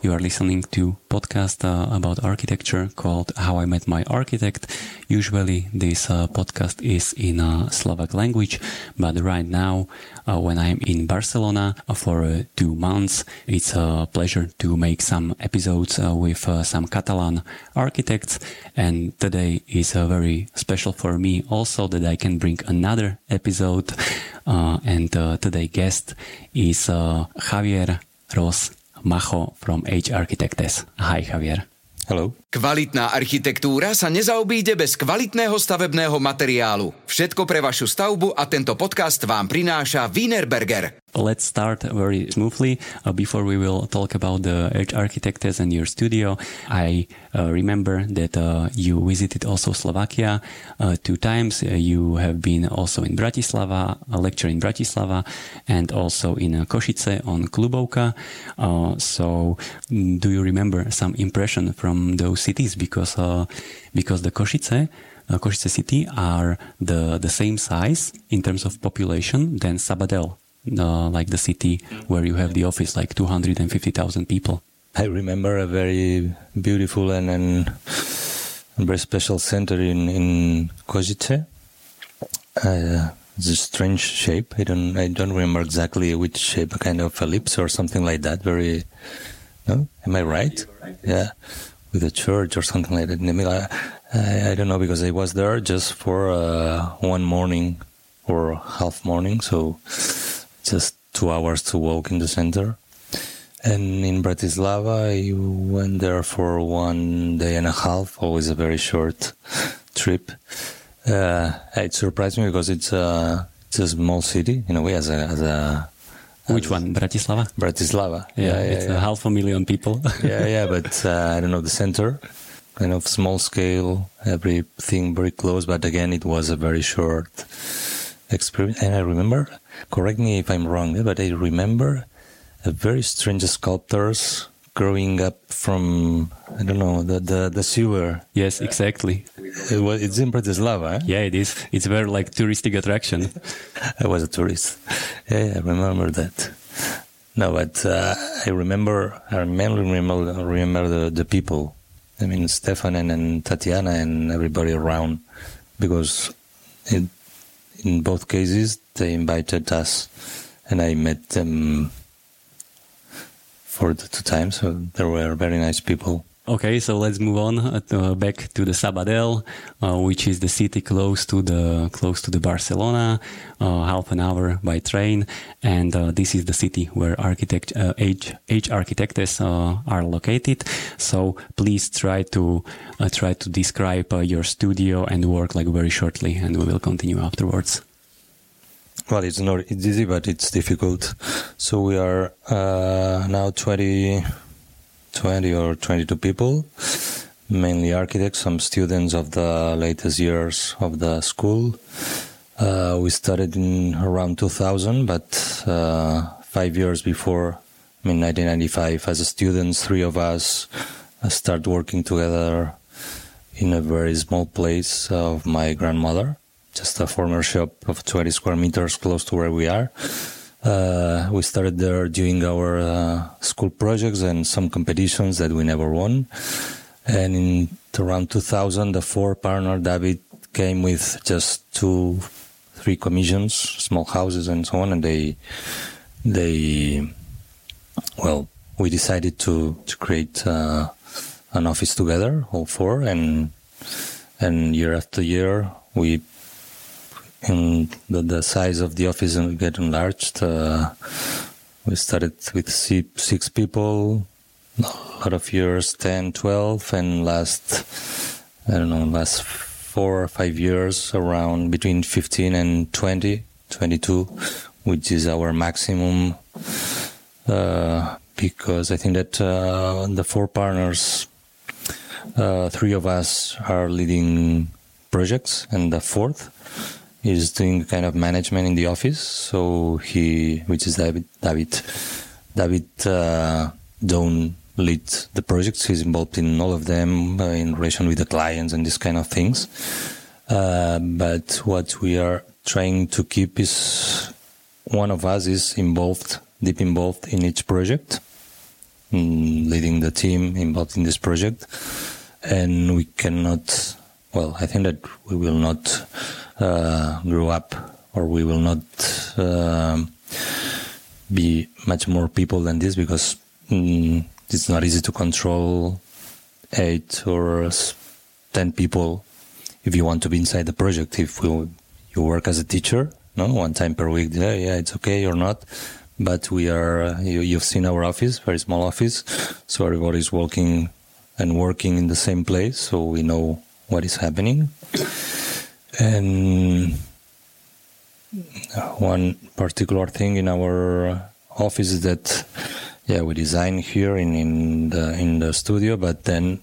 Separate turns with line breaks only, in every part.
You are listening to podcast uh, about architecture called How I Met My Architect. Usually this uh, podcast is in uh, Slovak language, but right now uh, when I'm in Barcelona for uh, two months, it's a pleasure to make some episodes uh, with some Catalan architects. And today is very special for me also that I can bring another episode. and today guest is Javier Ros Macho from H Architectes. Hi, Javier.
Hello.
Kvalitná architektúra sa nezaobíde bez kvalitného stavebného materiálu. Všetko pre vašu stavbu a tento podcast vám prináša Wienerberger.
Let's start very smoothly. Uh, before we will talk about the Edge architects and your studio, I uh, remember that uh, you visited also Slovakia uh, two times. Uh, you have been also in Bratislava, a lecture in Bratislava, and also in uh, Košice on Klubovka. so, mm, do you remember some impression from those cities? Because because the Košice. Uh, Košice city are the, the same size in terms of population than Sabadell uh, like the city where you have the office, like 250,000 people.
I remember a very beautiful and, and very special center in in Košice. Uh, it's a strange shape. I don't I don't remember exactly which shape, a kind of ellipse or something like that. Very, no, am I right? Yeah, with a church or something like that. in the I, I don't know because I was there just for uh, one morning or half morning, so just two hours to walk in the center. And in Bratislava, I went there for one day and a half, always a very short trip. Uh, it surprised me because it's a, it's a small city in a way as a, as a
which one? Bratislava?
Bratislava.
Yeah, yeah it's yeah. a half a million people.
yeah, yeah, but uh, I don't know the center, kind of small scale, everything very close. But again, it was a very short experience. And I remember correct me if I'm wrong, but I remember a very strange sculptors growing up from I don't know the the, the sewer.
Yes, exactly.
It was, it's in Bratislava. Eh?
Yeah, it is. It's very like touristic attraction.
I was a tourist. Yeah, I remember that. No, but uh, I remember. I mainly remember remember the, the people. I mean, Stefan and, and Tatiana and everybody around, because it, in both cases they invited us, and I met them for the two times. So they were very nice people.
Okay, so let's move on uh, back to the Sabadell, uh, which is the city close to the close to the Barcelona, uh, half an hour by train, and uh, this is the city where architect uh, H Harquitectes uh, are located. So please try to try to describe your studio and work like very shortly, and we will continue afterwards.
Well, it's not it's easy, but it's difficult. So we are uh, now 20, 20 or 22 people, mainly architects, some students of the latest years of the school. Uh, we started in around 2000, but uh, five years before, I mean 1995, as students, three of us uh, start working together in a very small place of my grandmother just a former shop of 20 square meters close to where we are. Uh, we started there doing our uh, school projects and some competitions that we never won. And in around 2000, the four partner David came with just two, three commissions, small houses and so on. And they, they, well, we decided to, to create uh, an office together, all four. And, and year after year, we and the, the size of the office get enlarged. Uh, we started with six people, a lot of years, 10, 12, and last, I don't know, last four or five years around between 15 and 20, 22, which is our maximum. Uh, because I think that uh, the four partners, uh, three of us are leading projects, and the fourth is doing kind of management in the office. So he, which is David, David, David uh, don't lead the projects. He's involved in all of them uh, in relation with the clients and these kind of things. Uh, but what we are trying to keep is one of us is involved, deep involved in each project. mm, leading the team involved in this project, and we cannot. Well, I think that we will not uh, grow up, or we will not um, be much more people than this because mm, it's not easy to control eight or ten people if you want to be inside the project. If we, you work as a teacher, no, one time per week, yeah, yeah, it's okay or not. But we are, uh, you, you've seen our office, very small office, so everybody's working and working in the same place, so we know what is happening. And uh, one particular thing in our office is that yeah we design here in in the in the studio but then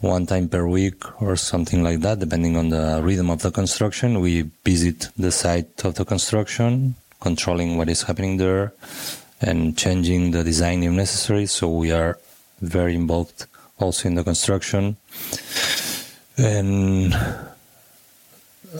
one time per week or something like that depending on the rhythm of the construction we visit the site of the construction controlling what is happening there and changing the design if necessary. So we are very involved also in the construction. And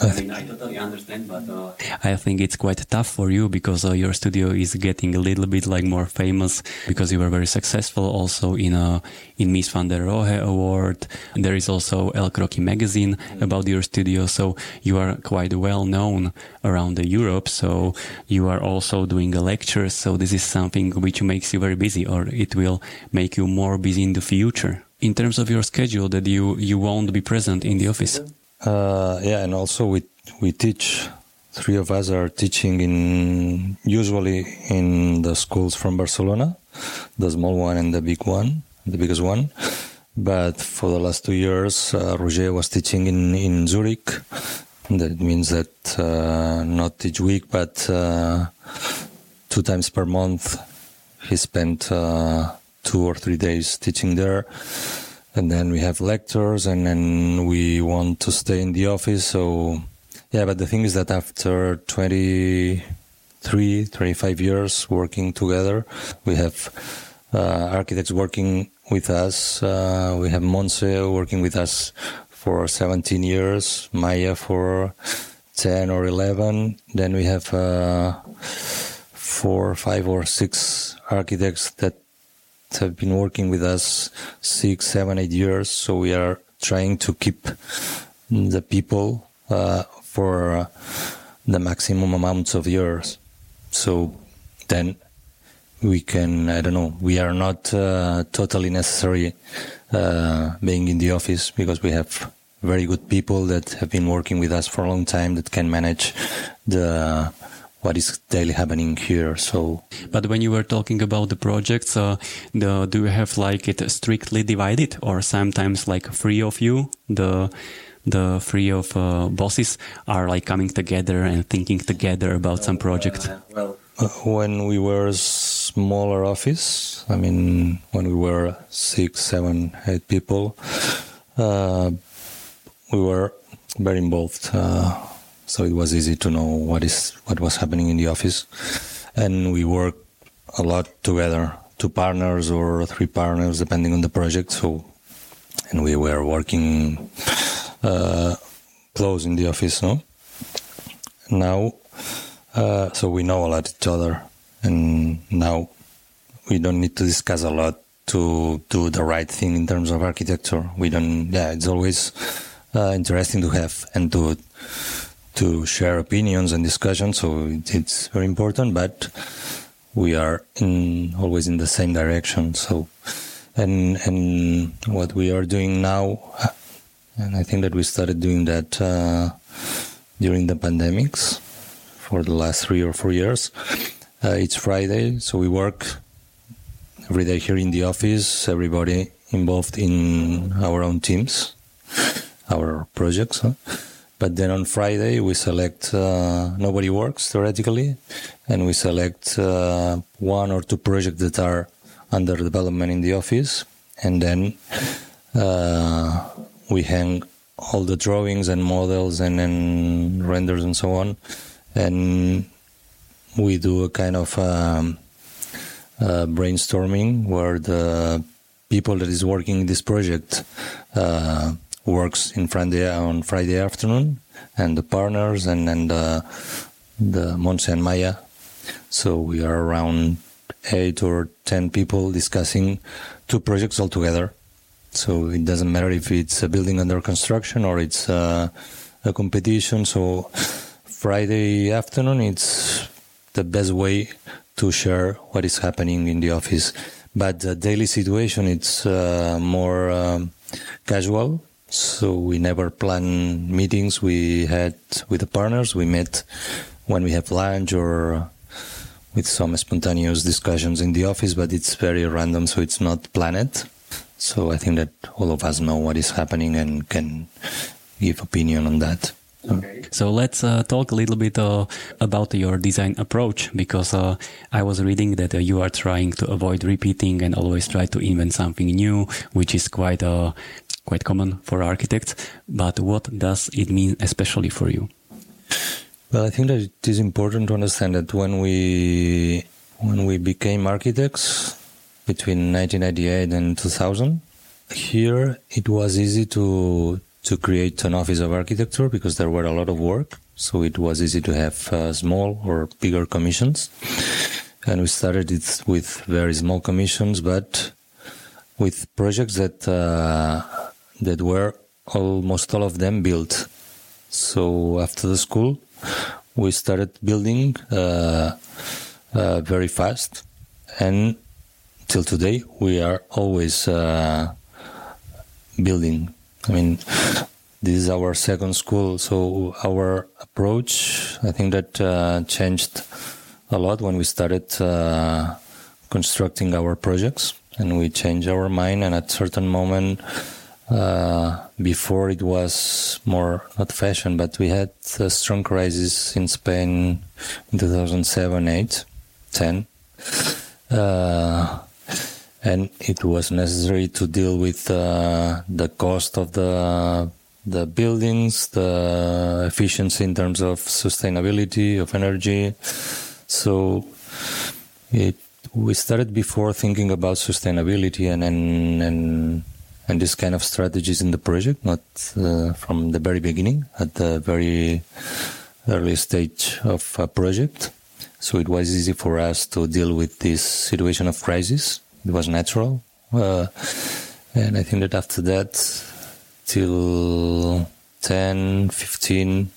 I mean, I totally understand, but uh, I think it's quite tough for you because uh, your studio is getting a little bit like more famous because you were very successful also in a uh, in Mies van der Rohe award. There is also El Croquis magazine about your studio, so you are quite well known around Europe. So you are also doing a lecture. So this is something which makes you very busy, or it will make you more busy in the future. In terms of your schedule, that you you won't be present in the office.
Uh, yeah, and also we we teach. Three of us are teaching in usually in the schools from Barcelona, the small one and the big one, the biggest one. But for the last two years, uh, Roger was teaching in in Zurich. That means that uh, not each week, but uh, two times per month, he spent uh, two or three days teaching there and then we have lectures and then we want to stay in the office so yeah but the thing is that after 23 25 years working together we have uh, architects working with us uh, we have monse working with us for 17 years maya for 10 or 11 then we have uh, four five or six architects that have been working with us six, seven, eight years. So we are trying to keep the people uh, for uh, the maximum amount of years. So then we can, I don't know, we are not uh, totally necessary uh, being in the office because we have very good people that have been working with us for a long time that can manage the what is daily happening here. So,
but when you were talking about the projects, uh, the, do you have like it strictly divided, or sometimes like three of you, the the three of uh, bosses are like coming together and thinking together about some project? Uh,
well, when we were a smaller office, I mean, when we were six, seven, eight people, uh, we were very involved uh, so it was easy to know what is what was happening in the office, and we worked a lot together, two partners or three partners depending on the project. So, and we were working uh, close in the office. No, now, uh, so we know a lot each other, and now we don't need to discuss a lot to do the right thing in terms of architecture. We don't. Yeah, it's always uh, interesting to have and to to share opinions and discussions. So it's very important, but we are in, always in the same direction. So, and and what we are doing now, and I think that we started doing that uh, during the pandemics for the last three or four years. Uh, it's Friday, so we work every day here in the office. Everybody involved in our own teams, our projects. Huh? But then on Friday, we select, uh, nobody works theoretically, and we select uh, one or two projects that are under development in the office. And then uh, we hang all the drawings and models and then renders and so on. And we do a kind of um, uh, brainstorming where the people that is working in this project uh, works in Friday on Friday afternoon, and the partners and and uh, the Monse and Maya. So we are around eight or ten people discussing two projects all together. So it doesn't matter if it's a building under construction or it's a, a competition. So Friday afternoon, it's the best way to share what is happening in the office. But the daily situation, it's uh, more um, casual. So we never plan meetings. We had with the partners, we met when we have lunch or with some spontaneous discussions in the office, but it's very random, so it's not planned. So I think that all of us know what is happening and can give opinion on that.
Okay. So let's uh, talk a little bit uh, about your design approach because uh, I was reading that uh, you are trying to avoid repeating and always try to invent something new, which is quite uh, quite common for architects. But what does it mean, especially for you?
Well, I think that it is important to understand that when we when we became architects between 1998 and 2000, here it was easy to to create an office of architecture because there were a lot of work. So it was easy to have uh, small or bigger commissions. And we started it with very small commissions, but with projects that uh, that were almost all of them built. So after the school, we started building uh, uh, very fast, and till today we are always uh, building. I mean, this is our second school, so our approach, I think that uh, changed a lot when we started uh, constructing our projects, and we changed our mind. And at certain moment, uh, before it was more not fashion, but we had a strong crisis in Spain in 2007, 8, 10. Uh, and it was necessary to deal with uh, the cost of the the buildings, the efficiency in terms of sustainability of energy. So it we started before thinking about sustainability and and and and this kind of strategies in the project, not uh, from the very beginning, at the very early stage of a project. So it was easy for us to deal with this situation of crisis. It was natural. Uh, and I think that after that, till 10, 15,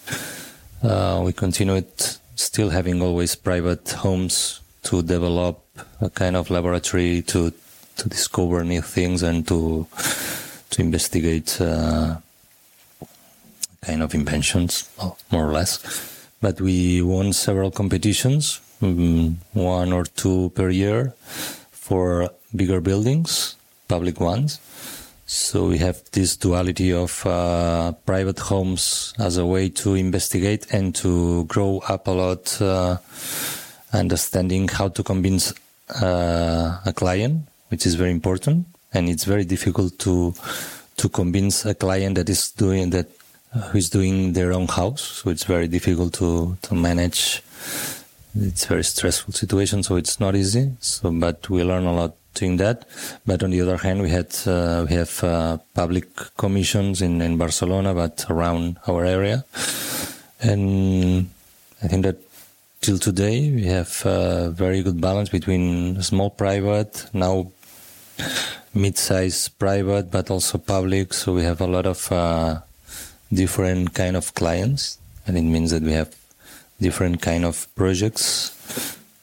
uh, we continued still having always private homes to develop a kind of laboratory to to discover new things and to to investigate uh, kind of inventions, more or less. But we won several competitions, um, one or two per year, for bigger buildings, public ones. So we have this duality of uh, private homes as a way to investigate and to grow up a lot, uh, understanding how to convince uh, a client which is very important. And it's very difficult to to convince a client that is doing that uh, who is doing their own house. So it's very difficult to to manage. It's a very stressful situation, so it's not easy. So, but we learn a lot doing that. But on the other hand, we had uh, we have uh, public commissions in in Barcelona, but around our area, and I think that till today we have a very good balance between small private now mid-size private, but also public. So we have a lot of uh, different kind of clients, and it means that we have different kind of projects.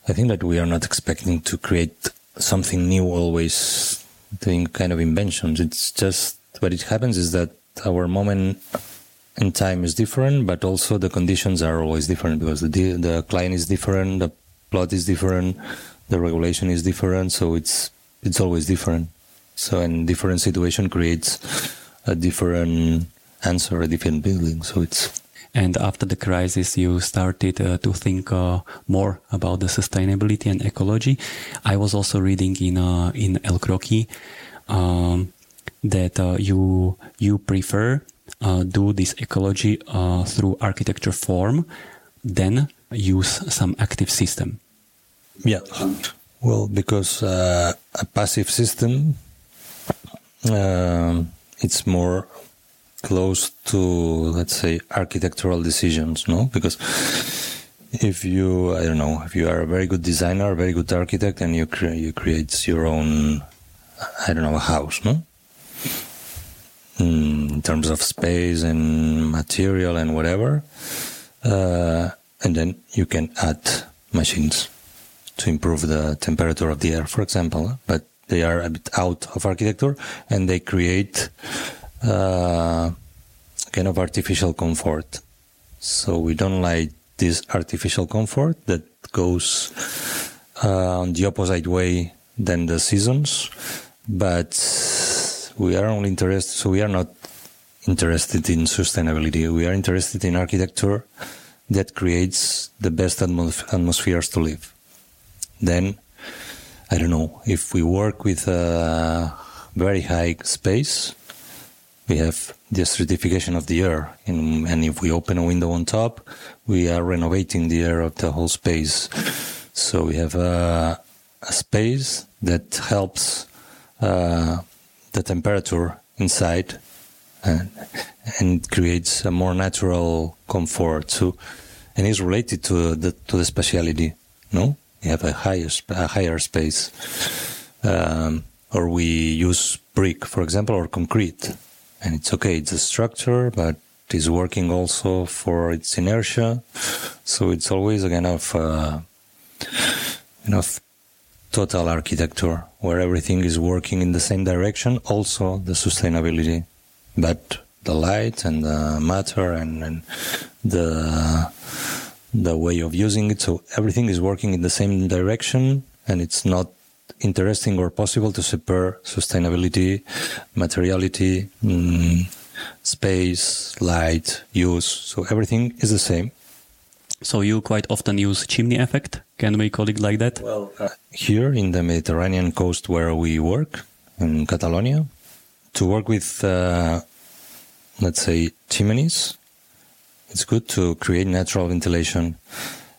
I think that we are not expecting to create something new always doing kind of inventions. It's just what it happens is that our moment in time is different, but also the conditions are always different because the the client is different, the plot is different, the regulation is different. So it's it's always different. So, and different situation creates a different answer, a different building. So it's.
And after the crisis, you started uh, to think uh, more about the sustainability and ecology. I was also reading in uh, in El Croquis um, that uh, you you prefer uh, do this ecology uh, through architecture form, then use some active system.
Yeah. Well, because uh, a passive system, uh, it's more close to, let's say, architectural decisions, no? Because if you, I don't know, if you are a very good designer, a very good architect, and you cre- you create your own, I don't know, a house, no? Mm, in terms of space and material and whatever, uh, and then you can add machines to improve the temperature of the air, for example. But they are a bit out of architecture, and they create uh, kind of artificial comfort. So we don't like this artificial comfort that goes uh, on the opposite way than the seasons, but we are only interested. So we are not interested in sustainability. We are interested in architecture that creates the best atmos- atmospheres to live. Then, I don't know if we work with a very high space. We have the acidification of the air, and, and if we open a window on top, we are renovating the air of the whole space. So we have a, a space that helps uh, the temperature inside and, and creates a more natural comfort. So, and is related to the to the speciality. No, we have a higher a higher space, um, or we use brick, for example, or concrete, and it's okay. It's a structure, but is working also for its inertia. So it's always a kind of uh, total architecture where everything is working in the same direction. Also the sustainability, but the light and the matter and, and the the way of using it. So everything is working in the same direction, and it's not interesting or possible to separate sustainability, materiality, mm, space, light, use. So everything is the same.
So you quite often use chimney effect. Can we call it like that?
Well, uh, here in the Mediterranean coast where we work in Catalonia, to work with, uh, let's say, chimneys, it's good to create natural ventilation,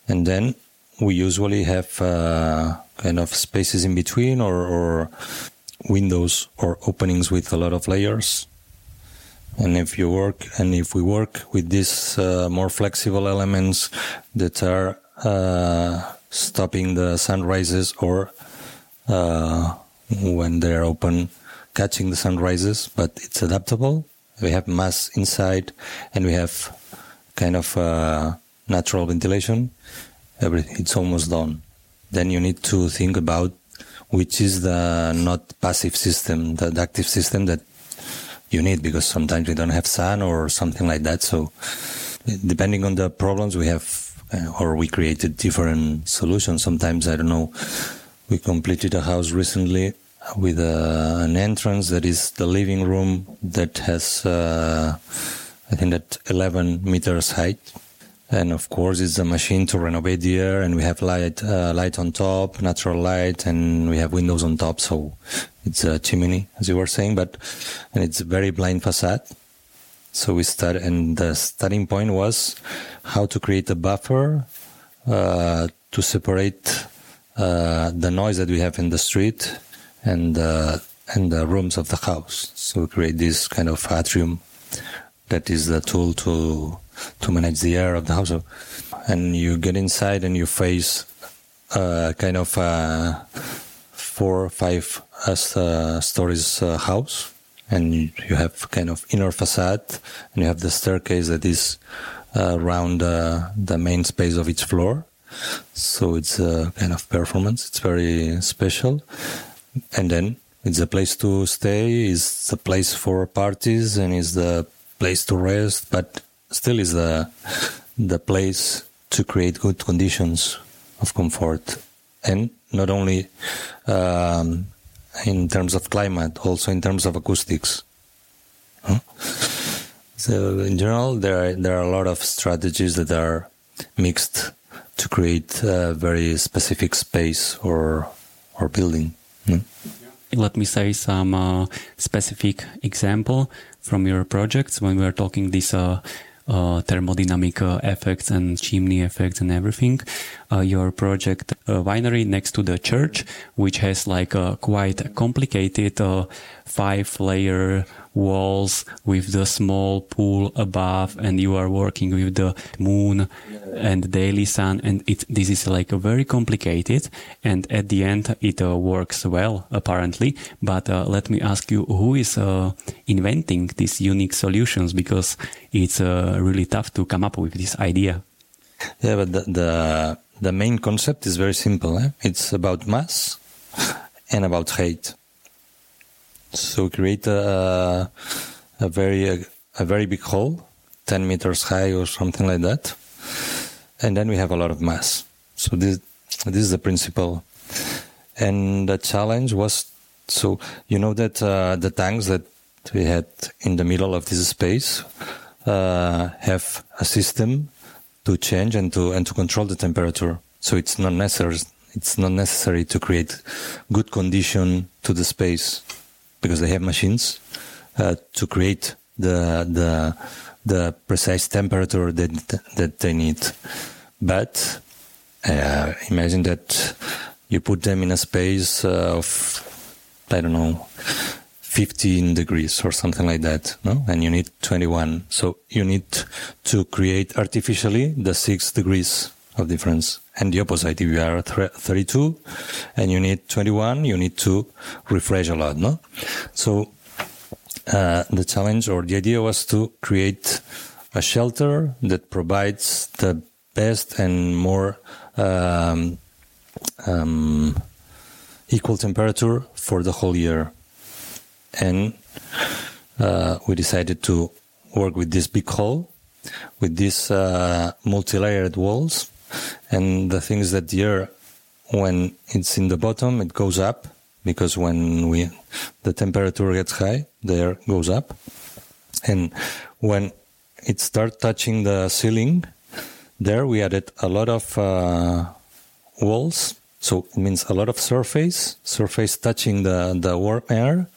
and then we usually have uh, kind of spaces in between or, or windows or openings with a lot of layers. And if you work and if we work with these uh, more flexible elements that are uh, stopping the sunrises or uh, when they're open catching the sunrises but it's adaptable. We have mass inside and we have kind of uh, natural ventilation everything it's almost done then you need to think about which is the not passive system the active system that you need because sometimes we don't have sun or something like that. So depending on the problems we have, uh, or we created different solutions. Sometimes I don't know. We completed a house recently with uh, an entrance that is the living room that has, uh, I think that 11 meters height. And of course, it's a machine to renovate the air, and we have light, uh, light on top, natural light, and we have windows on top. So it's a chimney, as you were saying, but and it's a very blind facade. So we start, and the starting point was how to create a buffer uh, to separate uh, the noise that we have in the street and uh, and the rooms of the house. So we create this kind of atrium that is the tool to to manage the air of the house. And you get inside and you face uh, kind of a four or five uh, stories uh, house, and you, you, have kind of inner facade, and you have the staircase that is uh, around uh, the main space of each floor. So it's a kind of performance. It's very special, and then it's a place to stay. It's a place for parties, and it's the place to rest. But still is the the place to create good conditions of comfort, and not only um, in terms of climate, also in terms of acoustics. Huh? So in general, there are, there are a lot of strategies that are mixed to create a very specific space or or building. Hmm?
Let me say some uh, specific example from your projects when we are talking this uh, uh, thermodynamic uh, effects and chimney effects and everything. Uh, your project uh, winery next to the church, which has like a quite complicated uh, five layer walls with the small pool above and you are working with the moon and daily sun and it this is like a very complicated and at the end it uh, works well apparently. But uh, let me ask you who is uh, inventing these unique solutions? Because it's uh, really tough to come up with this idea.
Yeah but the the, the main concept is very simple eh? it's about mass and about height so create a, a very a, a very big hole 10 meters high or something like that and then we have a lot of mass. So this this is the principle, and the challenge was so you know that uh, the tanks that we had in the middle of this space uh, have a system to change and to and to control the temperature. So it's not necessary. It's not necessary to create good condition to the space because they have machines uh, to create the the the precise temperature that that they need. But uh, imagine that you put them in a space of I don't know 15 degrees or something like that, no? And you need 21. So you need to create artificially the six degrees of difference. And the opposite, if you are 32 and you need 21, you need to refresh a lot, no? So uh, the challenge or the idea was to create a shelter that provides the best and more um, um, equal temperature for the whole year. And uh, we decided to work with this big hole, with these uh, multi-layered walls. And the thing is that the air, when it's in the bottom, it goes up because when we the temperature gets high, the air goes up, and when it starts touching the ceiling, there we added a lot of uh, walls. So it means a lot of surface, surface touching the, the warm air.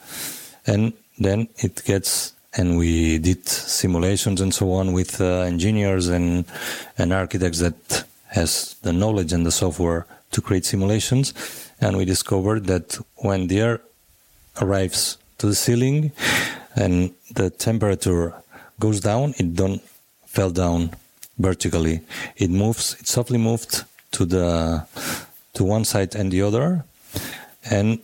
And then it gets, and we did simulations and so on with uh, engineers and, and architects that has the knowledge and the software to create simulations. And we discovered that when the air arrives to the ceiling and the temperature goes down, it don't fell down vertically. It moves, it softly moved to the to one side and the other, and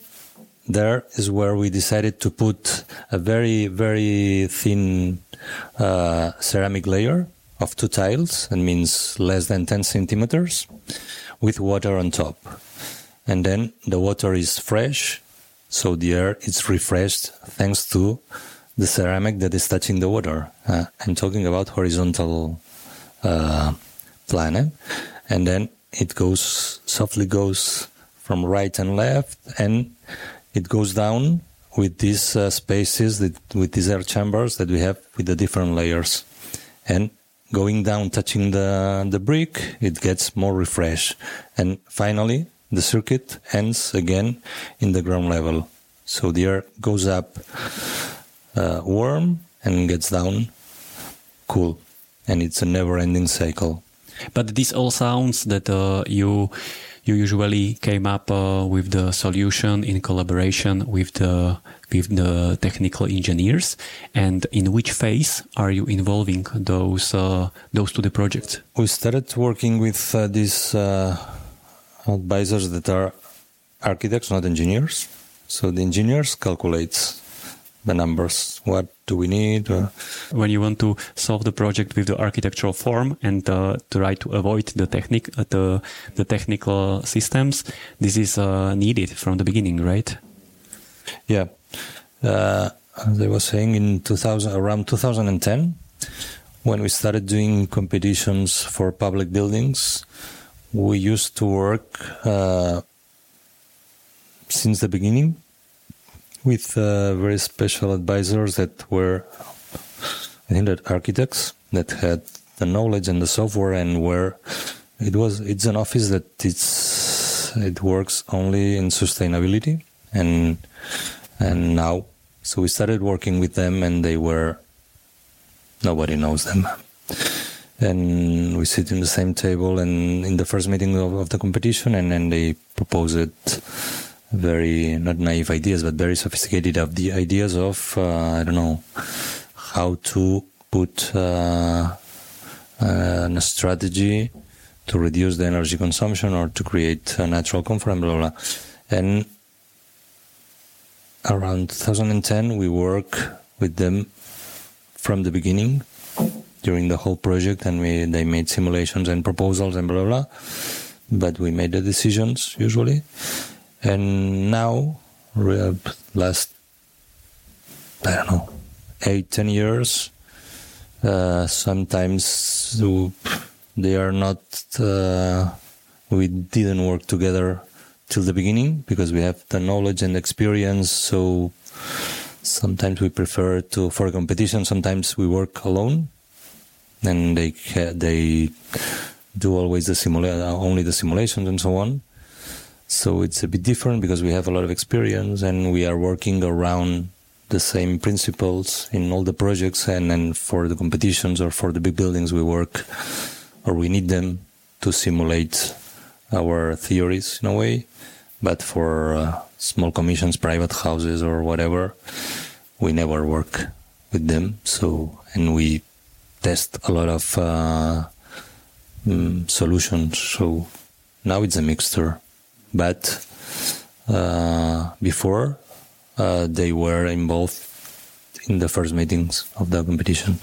there is where we decided to put a very very thin uh, ceramic layer of two tiles, and means less than 10 centimeters, with water on top, and then the water is fresh, so the air is refreshed thanks to the ceramic that is touching the water. Uh, I'm talking about horizontal uh, planet, and then it goes softly goes from right and left, and it goes down with these uh, spaces that, with these air chambers that we have with the different layers, and going down, touching the the brick, it gets more refreshed, and finally the circuit ends again in the ground level. So the air goes up uh, warm and gets down cool and it's a never-ending cycle.
But this all sounds that uh, you you usually came up uh, with the solution in collaboration with the with the technical engineers. And in which phase are you involving those uh, those to the project?
We started working with uh, these uh, advisors that are architects, not engineers. So the engineers calculates the numbers. What do we need? Uh,
when you want to solve the project with the architectural form and uh, try to avoid the technic uh, the the technical systems, this is uh, needed from the beginning, right?
Yeah, uh, as I was saying, in 2000, around 2010, when we started doing competitions for public buildings, we used to work uh, since the beginning with uh, very special advisors that were, I think, that architects that had the knowledge and the software, and where it was. It's an office that it's it works only in sustainability, and and now, so we started working with them, and they were nobody knows them. And we sit in the same table, and in the first meeting of, of the competition, and then they propose it very not naive ideas, but very sophisticated of the ideas of uh, I don't know how to put uh, uh, a strategy to reduce the energy consumption or to create a natural comfort and blah blah. blah. And around 2010, we work with them from the beginning during the whole project, and we they made simulations and proposals and blah blah. But we made the decisions usually, and now re- last I don't know eight ten years. Uh, sometimes they are not. Uh, we didn't work together till the beginning because we have the knowledge and experience. So sometimes we prefer to for competition. Sometimes we work alone, and they they do always the simula- only the simulations and so on. So it's a bit different because we have a lot of experience and we are working around the same principles in all the projects. And for the competitions or for the big buildings, we work or we need them to simulate our theories in a way. But for uh, small commissions, private houses, or whatever, we never work with them. So, and we test a lot of uh, mm, solutions. So now it's a mixture. But uh, before, uh, they were involved in the first meetings of the competition.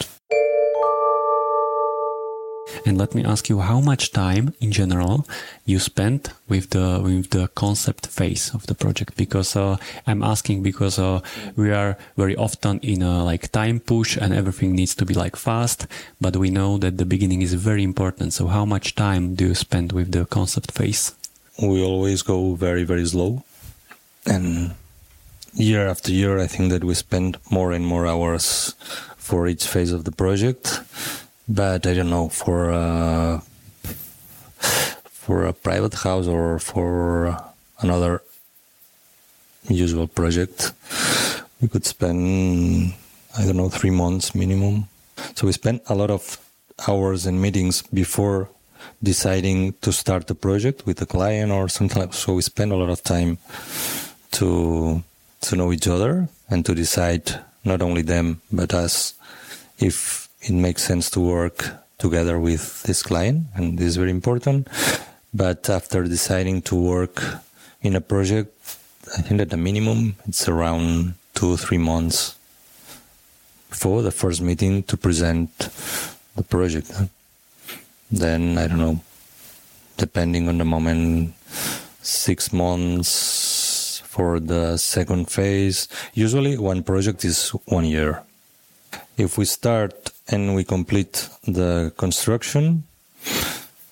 And let me ask you how much time in general you spent with the with the concept phase of the project? Because uh, I'm asking because uh, we are very often in a like time push and everything needs to be like fast but we know that the beginning is very important. So how much time do you spend with the concept phase
we always go very very slow and year after year I think that we spend more and more hours for each phase of the project but I don't know for uh, for a private house or for another usual project, we could spend I don't know three months minimum. So we spent a lot of hours and meetings before deciding to start the project with a client or something like. So we spend a lot of time to to know each other and to decide not only them but us if it makes sense to work together with this client, and this is very important. But after deciding to work in a project, I think at the minimum it's around two or three months before the first meeting to present the project. Then I don't know, depending on the moment, six months for the second phase. Usually, one project is one year. If we start and we complete the construction,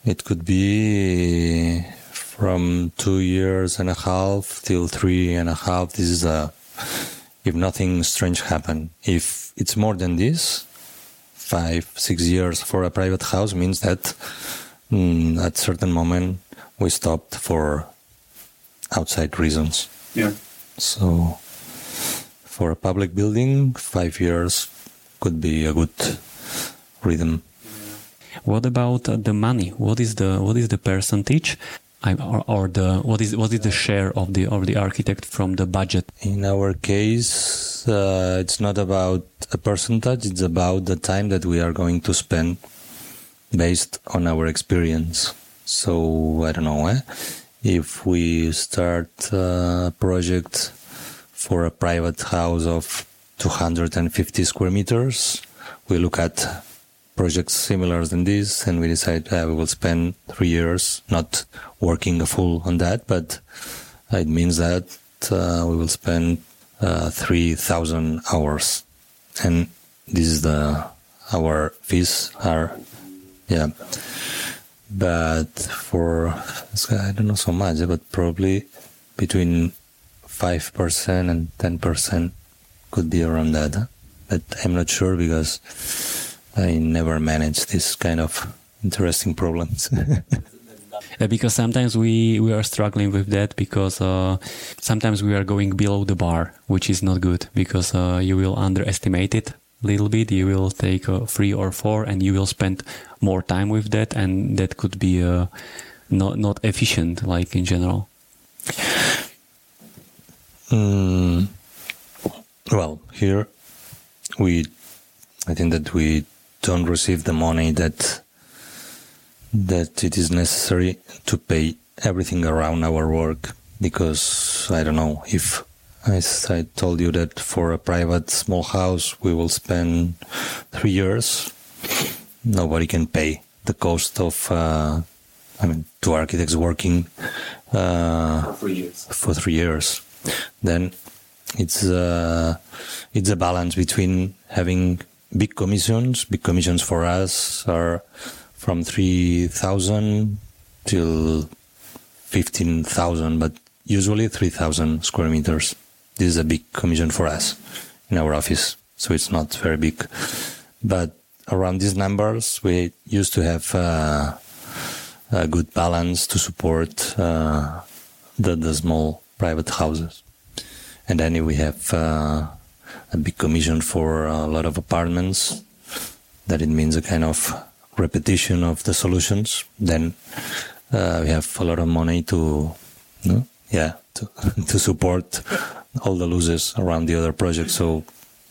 it could be from two years and a half till three and a half. This is a, if nothing strange happen. If it's more than this, five, six years for a private house means that mm, at certain moment we stopped for outside reasons.
Yeah.
So for a public building, five years could be a good rhythm.
What about the money? What is the what is the percentage, or, or the what is what is the share of the of the architect from the budget?
In our case, uh, it's not about a percentage; it's about the time that we are going to spend based on our experience. So I don't know eh? if we start a project for a private house of 250 square meters. We look at projects similar than this and we decide uh, we will spend three years not working a full on that, but it means that uh, we will spend uh, 3,000 hours. And this is the, our fees are, yeah. But for, I don't know so much, but probably between 5% and 10% could be around that. But I'm not sure because I never manage this kind of interesting problems.
because sometimes we, we are struggling with that because uh, sometimes we are going below the bar, which is not good because uh, you will underestimate it a little bit. You will take uh, three or four and you will spend more time with that, and that could be uh, not not efficient, like in general.
Mm, well, here we, I think that we don't receive the money that that it is necessary to pay everything around our work because I don't know if as I told you that for a private small house we will spend three years. Nobody can pay the cost of. Uh, I mean, two architects working uh,
For years.
for three years. Then it's uh, it's a balance between having big commissions. Big commissions for us are from three thousand till fifteen thousand, but usually three thousand square meters. This is a big commission for us in our office, so it's not very big. But around these numbers, we used to have. Uh, a good balance to support uh, the, the small private houses. And then we have uh, a big commission for a lot of apartments. That it means a kind of repetition of the solutions. Then uh, we have a lot of money to, yeah, to, to support all the losses around the other projects. So,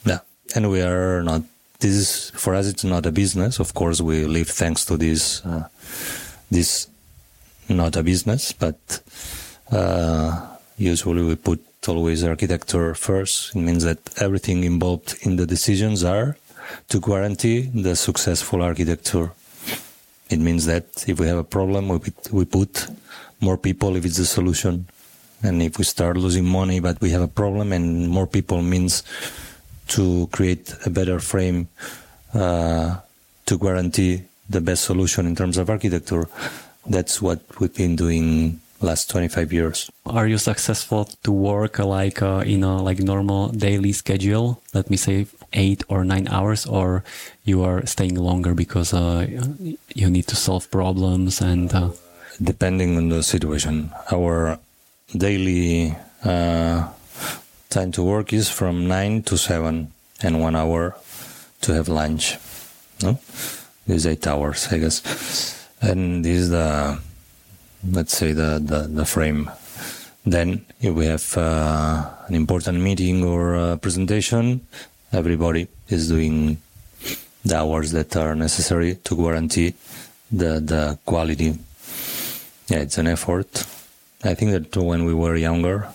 yeah, and we are not. This is for us. It's not a business. Of course, we live thanks to this. Uh, this not a business, but uh, usually we put always architecture first. It means that everything involved in the decisions are to guarantee the successful architecture. It means that if we have a problem, we put, we put more people if it's the solution. And if we start losing money, but we have a problem and more people means to create a better frame uh, to guarantee the best solution in terms of architecture. That's what we've been doing last 25 years.
Are you successful to work like uh, in a like normal daily schedule? Let me say eight or nine hours, or you are staying longer because uh, you need to solve problems and. Uh...
Depending on the situation, our daily uh, time to work is from nine to seven, and one hour to have lunch. No, is eight hours, I guess, and this is the let's say the, the, the frame. Then if we have uh, an important meeting or a presentation, everybody is doing the hours that are necessary to guarantee the, the quality. Yeah, it's an effort. I think that when we were younger,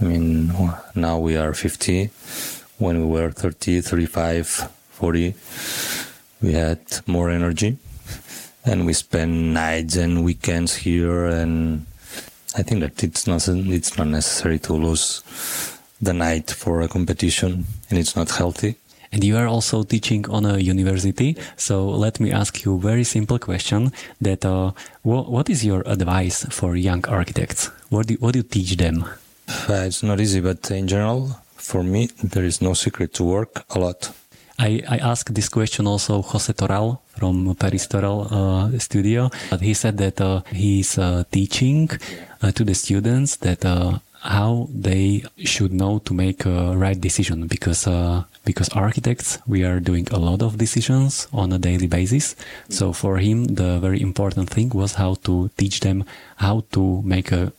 I mean, now we are 50. When we were 30, 35, 40, we had more energy and we spend nights and weekends here and I think that it's not it's not necessary to lose the night for a competition and it's not healthy.
And you are also teaching on a university. So let me ask you a very simple question that uh, wh- what is your advice for young architects? What do, what do you teach them?
Uh, it's not easy, but in general, for me, there is no secret to work a lot.
I, I asked this question also Jose Toral from Paris Toral uh, studio. But he said that uh, he's uh, teaching uh, to the students that uh, how they should know to make a right decision because uh, because architects we are doing a lot of decisions on a daily basis. So for him, the very important thing was how to teach them how to make a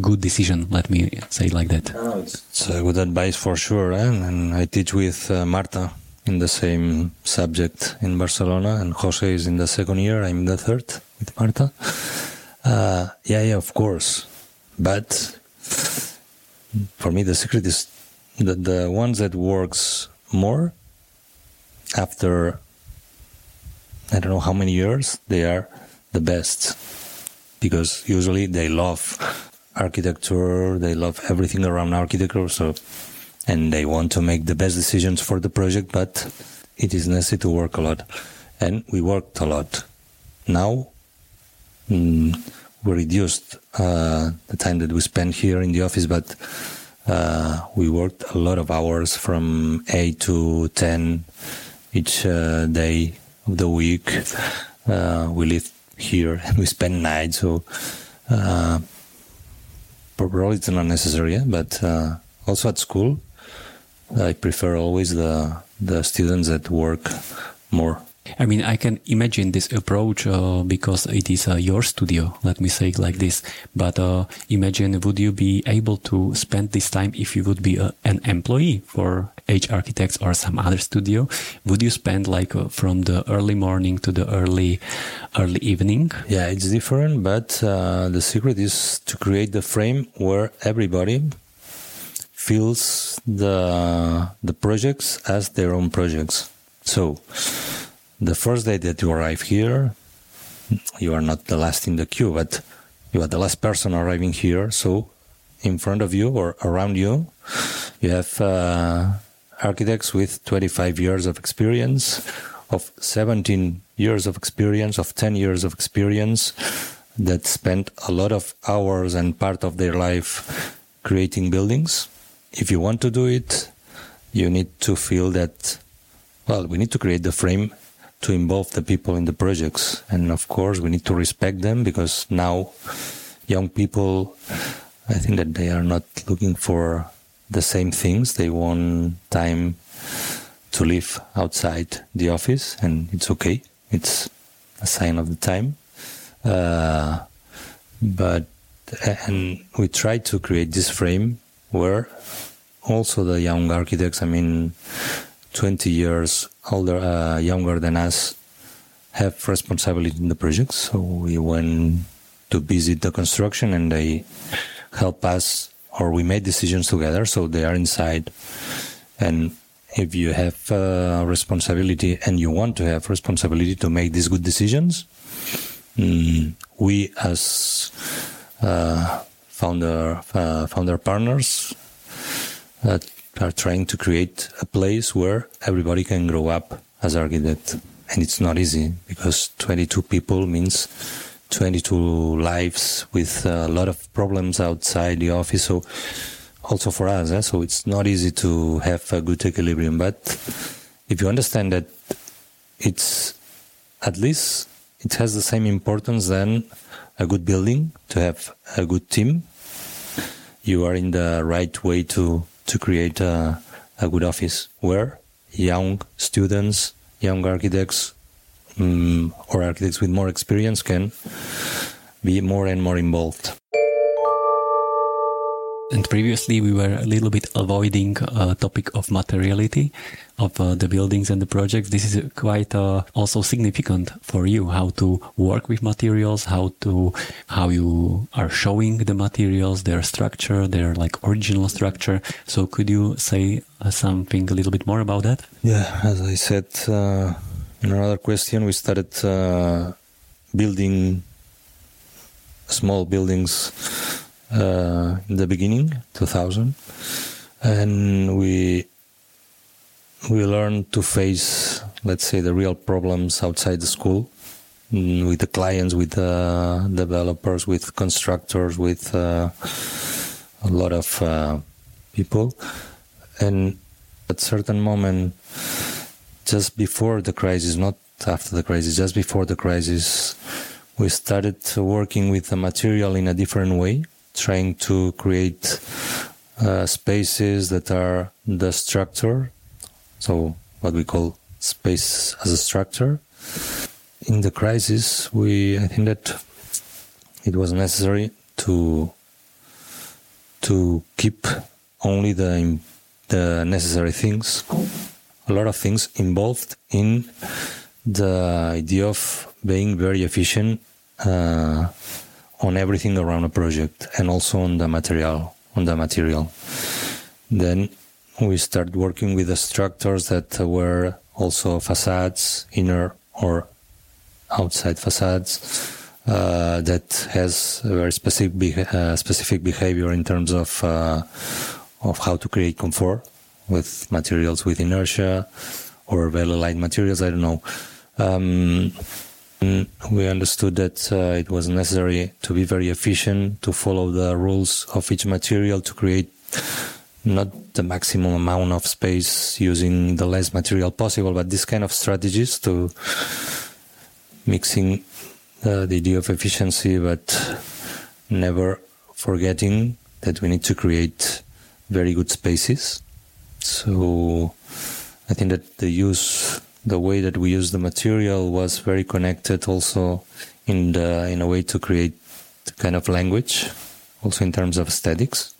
good decision. Let me say like that.
It's a good advice for sure, eh? and I teach with uh, Marta in the same subject in Barcelona, and Jose is in the second year. I'm the third with Marta. Uh, yeah, yeah, of course, but for me the secret is the the ones that works more after I don't know how many years they are the best because usually they love architecture, they love everything around architecture, so and they want to make the best decisions for the project, but it is necessary to work a lot. And we worked a lot. Now mm, we reduced uh, the time that we spend here in the office, but uh, we worked a lot of hours from 8 to 10 each uh, day of the week. Uh, we live here and we spend nights, so uh, probably it's not necessary, yeah? but uh, also at school, I prefer always the the students that work more
I mean, I can imagine this approach uh, because it is uh, your studio, let me say it like this. But uh, imagine, would you be able to spend this time if you would be uh, an employee for Harquitectes or some other studio? Would you spend like uh, from the early morning to the early early evening?
Yeah, it's different, but uh, the secret is to create the frame where everybody feels the the projects as their own projects. So the first day that you arrive here, you are not the last in the queue, but you are the last person arriving here. So in front of you or around you, you have uh, architects with 25 years of experience, of 17 years of experience, of 10 years of experience that spent a lot of hours and part of their life creating buildings. If you want to do it, you need to feel that, well, we need to create the frame to involve the people in the projects. And of course, we need to respect them because now young people, I think that they are not looking for the same things. They want time to live outside the office, and it's okay. It's a sign of the time. Uh, but and we try to create this frame where also the young architects, I mean, 20 years older, uh, younger than us, have responsibility in the project. So we went to visit the construction and they help us or we made decisions together. So they are inside. And if you have uh, responsibility and you want to have responsibility to make these good decisions, mm, we as uh, founder uh, founder partners uh, are trying to create a place where everybody can grow up as architect. And it's not easy because 22 people means 22 lives with a lot of problems outside the office. So also for us, eh? so it's not easy to have a good equilibrium. But if you understand that it's at least it has the same importance than a good building to have a good team, you are in the right way to to create a, a good office where young students, young architects, um, or architects with more experience can be more and more involved.
And previously, we were a little bit avoiding a uh, topic of materiality of uh, the buildings and the projects. This is quite uh, also significant for you how to work with materials, how to how you are showing the materials, their structure, their like original structure. So, could you say uh, something a little bit more about that?
Yeah, as I said uh, another question, we started uh, building small buildings uh, in the beginning, 2000, and we we learned to face, let's say, the real problems outside the school mm, with the clients, with the developers, with constructors, with uh, a lot of uh, people, and at certain moment, just before the crisis, not after the crisis, just before the crisis, we started working with the material in a different way trying to create uh, spaces that are the structure, so what we call space as a structure. In the crisis, we I think that it was necessary to to keep only the the necessary things. A lot of things involved in the idea of being very efficient. Uh, on everything around a project and also on the material on the material then we start working with the structures that were also facades inner or outside facades uh, that has a very specific uh, specific behavior in terms of uh, of how to create comfort with materials with inertia or very light materials I don't know um, we understood that uh, it was necessary to be very efficient, to follow the rules of each material to create not the maximum amount of space using the less material possible, but this kind of strategies to mixing uh, the idea of efficiency, but never forgetting that we need to create very good spaces. So I think that the use the way that we use the material was very connected also in the in a way to create kind of language, also in terms of aesthetics.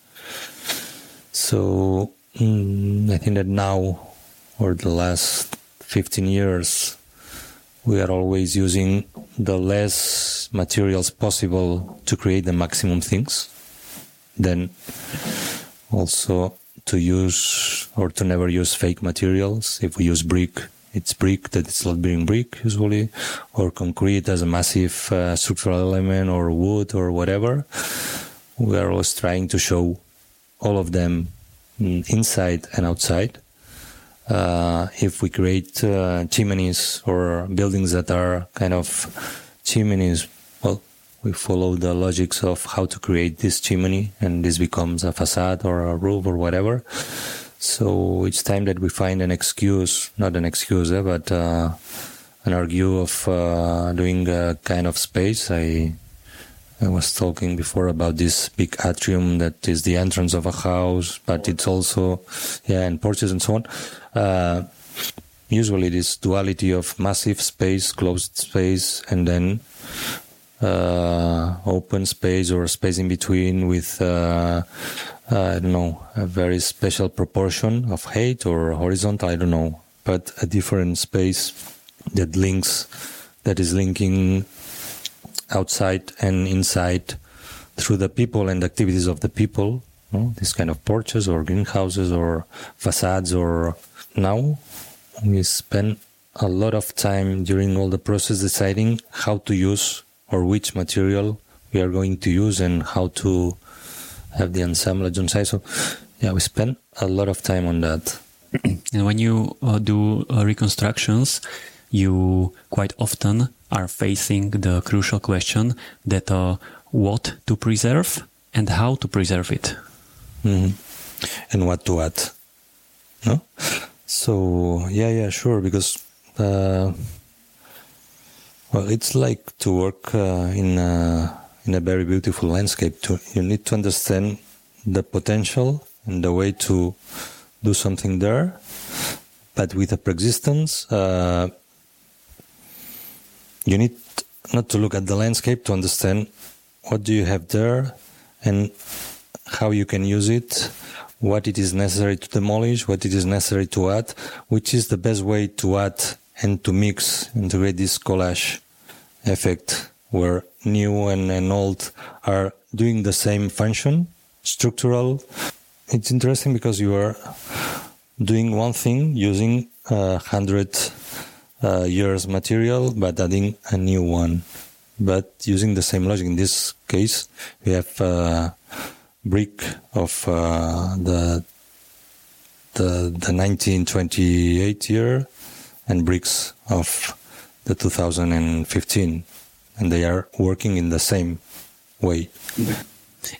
So mm, I think that now, or the last 15 years, we are always using the less materials possible to create the maximum things. Then also to use or to never use fake materials. If we use brick, it's brick that it's not being brick usually, or concrete as a massive uh, structural element, or wood, or whatever. We are always trying to show all of them inside and outside. Uh, if we create uh, chimneys or buildings that are kind of chimneys, we follow the logics of how to create this chimney, and this becomes a facade or a roof or whatever. So it's time that we find an excuse, not an excuse, eh, but uh, an argue of uh, doing a kind of space, I I was talking before about this big atrium that is the entrance of a house, but it's also yeah, and porches and so on. Uh, usually, this duality of massive space, closed space, and then uh, open space or space in between with uh, I don't know, a very special proportion of height or horizontal, I don't know, but a different space that links, that is linking outside and inside through the people and activities of the people, you know, these kind of porches or greenhouses or facades or now we spend a lot of time during all the process deciding how to use or which material we are going to use and how to have the ensemble on site. So, yeah, we spend a lot of time on that.
and when you uh, do uh, reconstructions, you quite often are facing the crucial question that uh, what to preserve and how to preserve it.
Mm-hmm. And what to add. No? So, yeah, yeah, sure, because, uh, well, it's like to work uh, in a in a very beautiful landscape. To, you need to understand the potential and the way to do something there, but with a preexistence, uh, you need not to look at the landscape to understand what do you have there and how you can use it, what it is necessary to demolish, what it is necessary to add, which is the best way to add and to mix, integrate this collage effect where new and, and old are doing the same function, structural. It's interesting because you are doing one thing using a hundred uh, years material, but adding a new one, but using the same logic. In this case, we have a brick of uh, the the the 1928 year and bricks of the 2015 and they are working in the same way.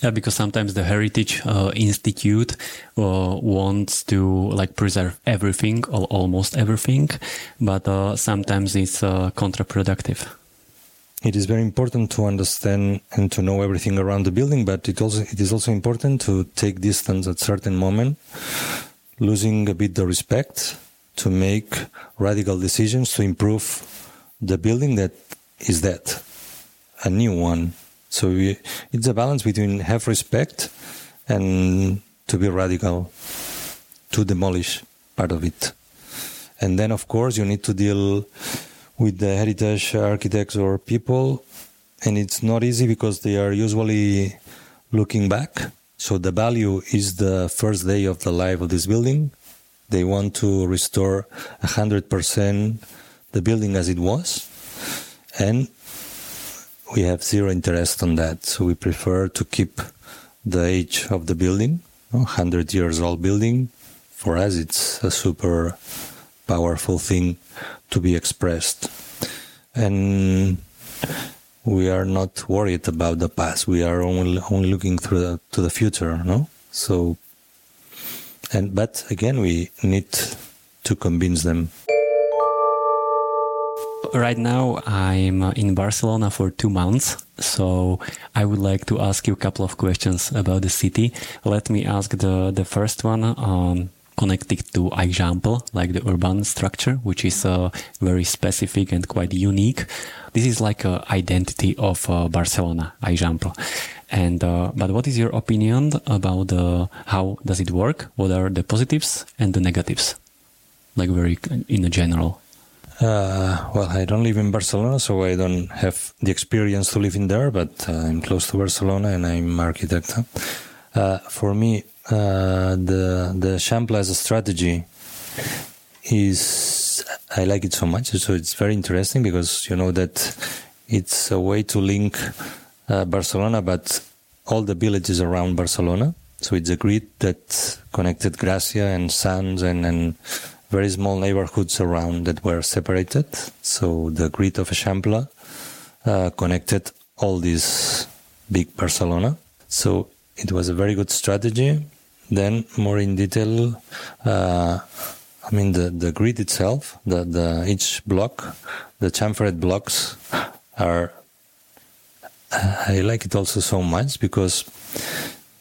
Yeah, because sometimes the Heritage uh, Institute uh, wants to like preserve everything or almost everything, but uh, sometimes it's uh, counterproductive.
It is very important to understand and to know everything around the building, but it also it is also important to take distance at certain moment, losing a bit the respect to make radical decisions to improve the building that is that a new one. So we, it's a balance between have respect and to be radical, to demolish part of it. And then, of course, you need to deal with the heritage architects or people, and it's not easy because they are usually looking back. So the value is the first day of the life of this building. They want to restore 100% the building as it was. And we have zero interest on that. So we prefer to keep the age of the building, 100 years old building. For us, it's a super powerful thing to be expressed. And we are not worried about the past. We are only, only looking through the, to the future, no? So, and, but again, we need to convince them
right now I'm in Barcelona for two months, so I would like to ask you a couple of questions about the city. Let me ask the the first one. Um, connected to Eixample like the urban structure, which is uh, very specific and quite unique. This is like a identity of uh, Barcelona, Eixample. And uh, but what is your opinion about uh, how does it work? What are the positives and the negatives? Like very in a general.
Uh, well, I don't live in Barcelona, so I don't have the experience to live in there, but uh, I'm close to Barcelona and I'm architect. Uh, for me, uh, the the a strategy is I like it so much. So it's very interesting because you know that it's a way to link uh, Barcelona, but all the villages around Barcelona. So it's a grid that connected Gracia and Sants and, and very small neighborhoods around that were separated. So the grid of Eixample uh, connected all this big Barcelona. So it was a very good strategy. Then more in detail, uh, I mean the, the grid itself, the, the each block, the chamfered blocks are. I like it also so much because,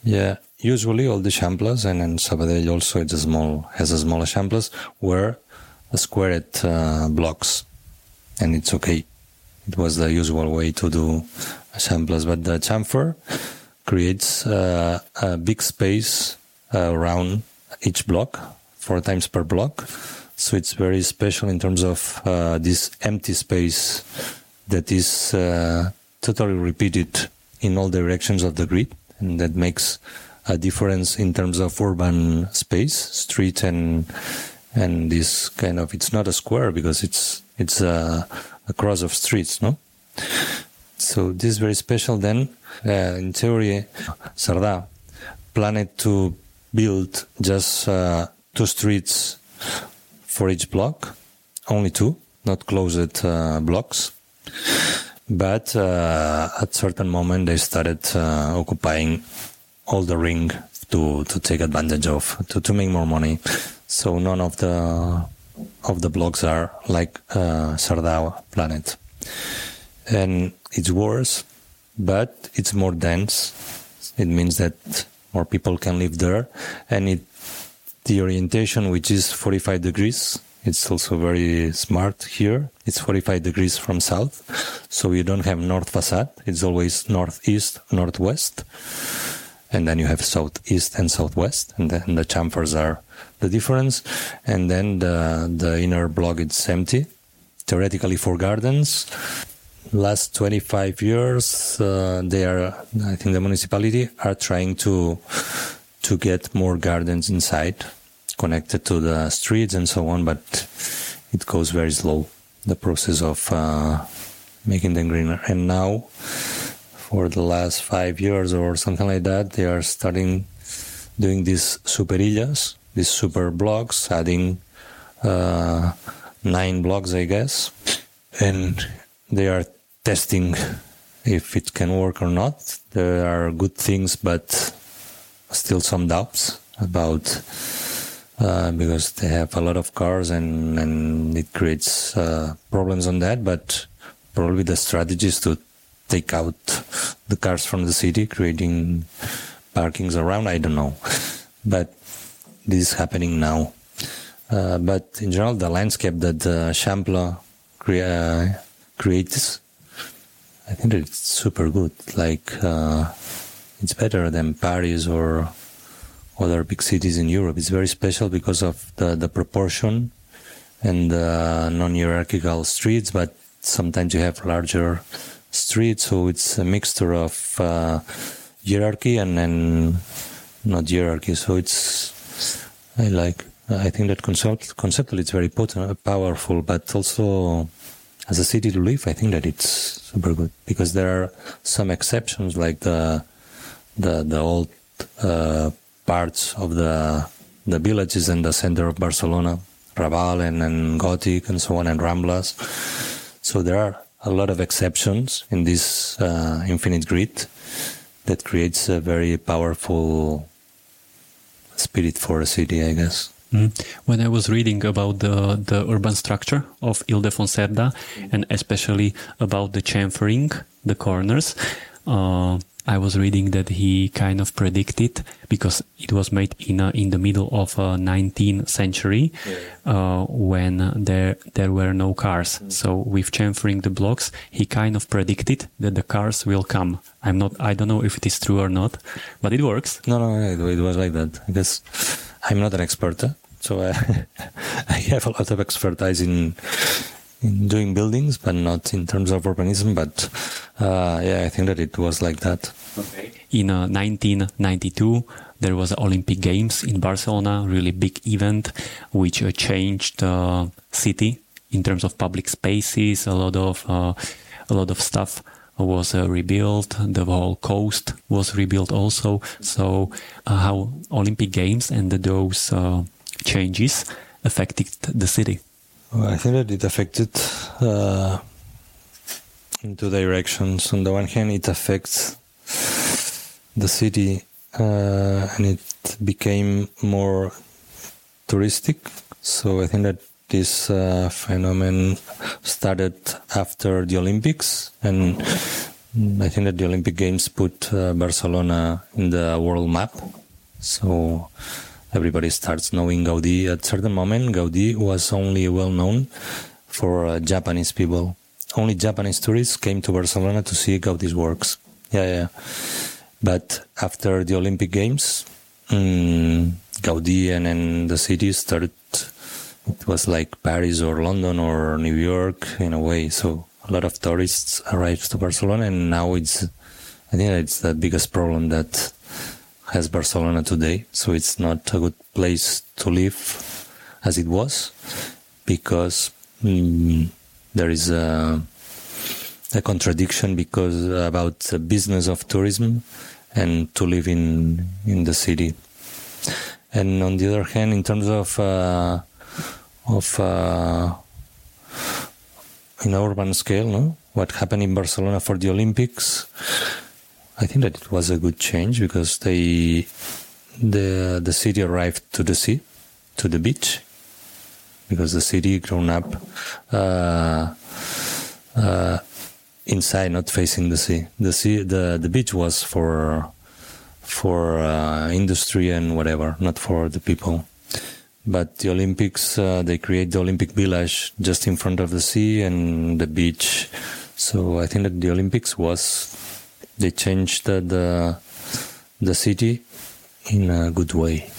yeah, usually all the Eixamples and, and Sabadell also it's a small has a small Eixamples were squared uh, blocks, and it's okay. It was the usual way to do Eixamples, but the chamfer creates uh, a big space uh, around each block, four times per block. So it's very special in terms of uh, this empty space that is uh, totally repeated in all directions of the grid, and that makes a difference in terms of urban space, street and and this kind of it's not a square because it's it's a, a cross of streets, no. So this is very special. Then, uh, in theory, Cerdà planned to build just uh, two streets for each block, only two, not closed uh, blocks. But uh, at certain moment, they started uh, occupying all the ring to to take advantage of to, to make more money. So none of the of the blocks are like uh, Cerdà Planet, and it's worse, but it's more dense. It means that more people can live there, and it the orientation, which is 45 degrees, it's also very smart here. It's 45 degrees from south, so you don't have north facade. It's always northeast, northwest and then you have southeast and southwest, and then the chamfers are the difference, and then the the inner block is empty, theoretically for gardens. Last 25 years, uh, they are, I think, the municipality are trying to to get more gardens inside, connected to the streets and so on, but it goes very slow. The process of uh, making them greener, and now for the last five years or something like that, they are starting doing these superilles, these super blocks, adding uh, nine blocks, I guess, and they are testing if it can work or not. There are good things, but still some doubts about uh, because they have a lot of cars and and it creates uh, problems on that. But probably the strategy is to take out the cars from the city, creating parkings around. I don't know, but this is happening now. Uh, but in general, the landscape that uh, Eixample crea- uh, creates, I think it's super good. Like uh, it's better than Paris or other big cities in Europe. It's very special because of the, the proportion and the non-hierarchical streets, but sometimes you have larger streets, so it's a mixture of uh, hierarchy and then not hierarchy. So it's I like I think that concept conceptually it's very potent, powerful, but also as a city to live, I think that it's super good because there are some exceptions like the the the old uh, parts of the the villages in the center of Barcelona, Raval and, and Gothic and so on, and Ramblas. So there are a lot of exceptions in this uh, infinite grid that creates a very powerful spirit for a city, I guess.
Mm. When I was reading about the, the urban structure of Ildefons Cerdà and especially about the chamfering, the corners, uh, I was reading that he kind of predicted because it was made in uh, in the middle of uh, 19th century yeah. uh, when there there were no cars. Mm. So with chamfering the blocks, he kind of predicted that the cars will come. I'm not. I don't know if it is true or not, but it works.
No, no, it, it was like that. I guess I'm not an expert, eh? so uh, I have a lot of expertise in in doing buildings, but not in terms of urbanism. But uh, yeah, I think that it was like that.
Okay. In uh, 1992, there was Olympic Games in Barcelona, really big event, which uh, changed the city in terms of public spaces. A lot of uh, a lot of stuff was uh, rebuilt. The whole coast was rebuilt also. So uh, how Olympic Games and those changes affected the city?
I think that it affected uh, in two directions. On the one hand, it affects the city uh, and it became more touristic. So I think that this uh, phenomenon started after the Olympics, and I think that the Olympic Games put uh, Barcelona in the world map. So everybody starts knowing Gaudi. At certain moment, Gaudi was only well known for uh, Japanese people. Only Japanese tourists came to Barcelona to see Gaudi's works. Yeah, yeah. But after the Olympic Games, um, Gaudi and then the city started. It was like Paris or London or New York in a way. So a lot of tourists arrived to Barcelona, and now it's. I think it's the biggest problem that has Barcelona today. So it's not a good place to live as it was because mm, there is a, a, contradiction because about the business of tourism and to live in in the city. And on the other hand, in terms of uh, of uh, in urban scale, no? what happened in Barcelona for the Olympics, I think that it was a good change because they the the city arrived to the sea, to the beach, because the city grown up uh, uh, inside, not facing the sea. The sea, the the beach was for for uh, industry and whatever, not for the people. But the Olympics, uh, they create the Olympic village just in front of the sea and the beach. So I think that the Olympics was they changed the, the, city in a good way.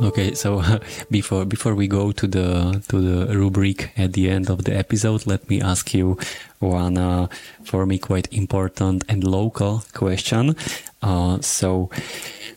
Okay, so before before we go to the to the rubric at the end of the episode, let me ask you one uh, for me quite important and local question. Uh, so,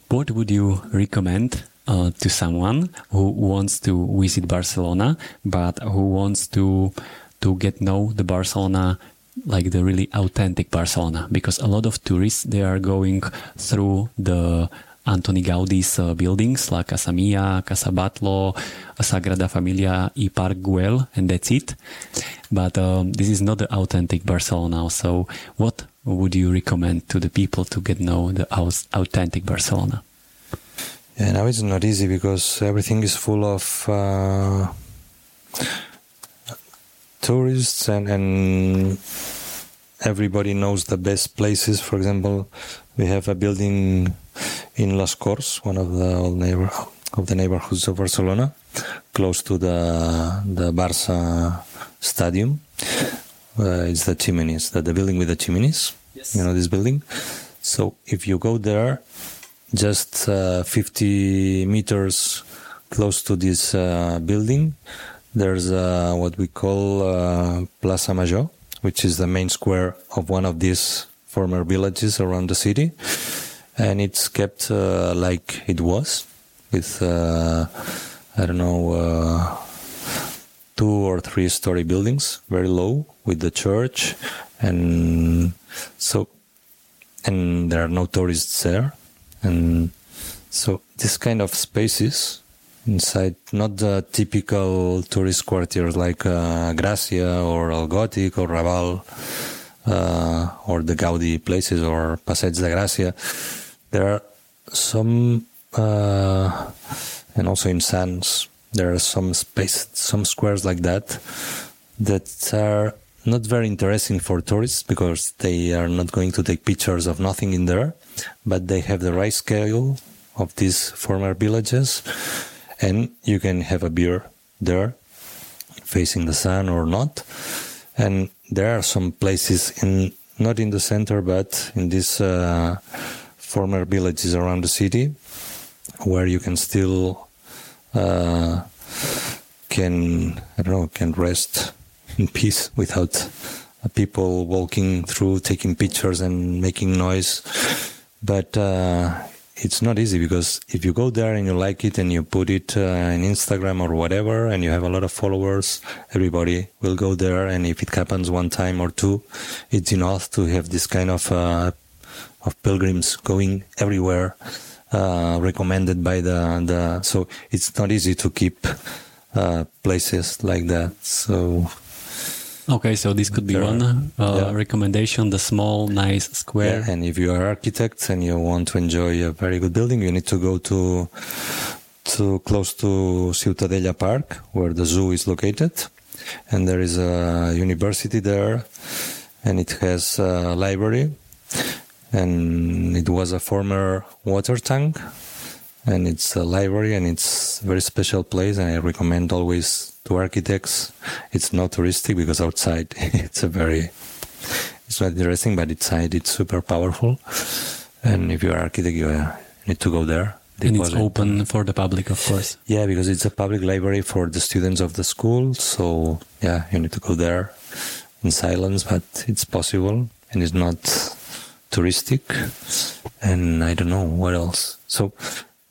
what would you recommend uh, to someone who wants to visit Barcelona, but who wants to to get know the Barcelona like the really authentic Barcelona because a lot of tourists they are going through the Antoni Gaudi's uh, buildings like Casa Milà, Casa Batlló, Sagrada Familia, y Park Güell, and that's it. But um, this is not the authentic Barcelona. So, what would you recommend to the people to get know the authentic Barcelona?
Yeah, now it's not easy because everything is full of. Uh tourists and, and everybody knows the best places. For example, we have a building in Les Corts, one of the old neighbor of the neighborhoods of Barcelona, close to the the Barça stadium. Uh, it's the chimneys, the, the building with the chimneys. Yes. You know this building. So if you go there, just uh, 50 meters close to this uh, building, there's uh, what we call uh, Plaza Major, which is the main square of one of these former villages around the city, and it's kept uh, like it was, with uh, I don't know uh, two or three story buildings, very low, with the church, and so and there are no tourists there, and so this kind of spaces inside not the typical tourist quarters like uh, Gracia or El Gòtic or Raval uh, or the Gaudi places or Passeig de Gràcia. There are some, uh, and also in Sants, there are some space, some squares like that that are not very interesting for tourists because they are not going to take pictures of nothing in there, but they have the right scale of these former villages, and you can have a beer there, facing the sun or not. And there are some places in not in the center, but in these uh, former villages around the city, where you can still uh, can I don't know can rest in peace without people walking through, taking pictures and making noise. But uh, it's not easy because if you go there and you like it and you put it uh, in Instagram or whatever, and you have a lot of followers, everybody will go there. And if it happens one time or two, it's enough to have this kind of uh, of pilgrims going everywhere, uh, recommended by the the. So it's not easy to keep uh, places like that. So
Okay, so this could be
There
one uh,
yeah.
recommendation: the small, nice square.
Yeah, and if you are architects and you want to enjoy a very good building, you need to go to to close to Ciutadella Park, where the zoo is located, and there is a university there, and it has a library, and it was a former water tank, and it's a library, and it's a very special place, and I recommend always to architects. It's not touristic because outside it's a very it's not interesting, but inside it's super powerful. And if you're an architect, you uh, need to go there.
and it's open for the public, of course.
Yeah, because it's a public library for the students of the school. So yeah, you need to go there in silence, but it's possible and it's not touristic. And I don't know what else. So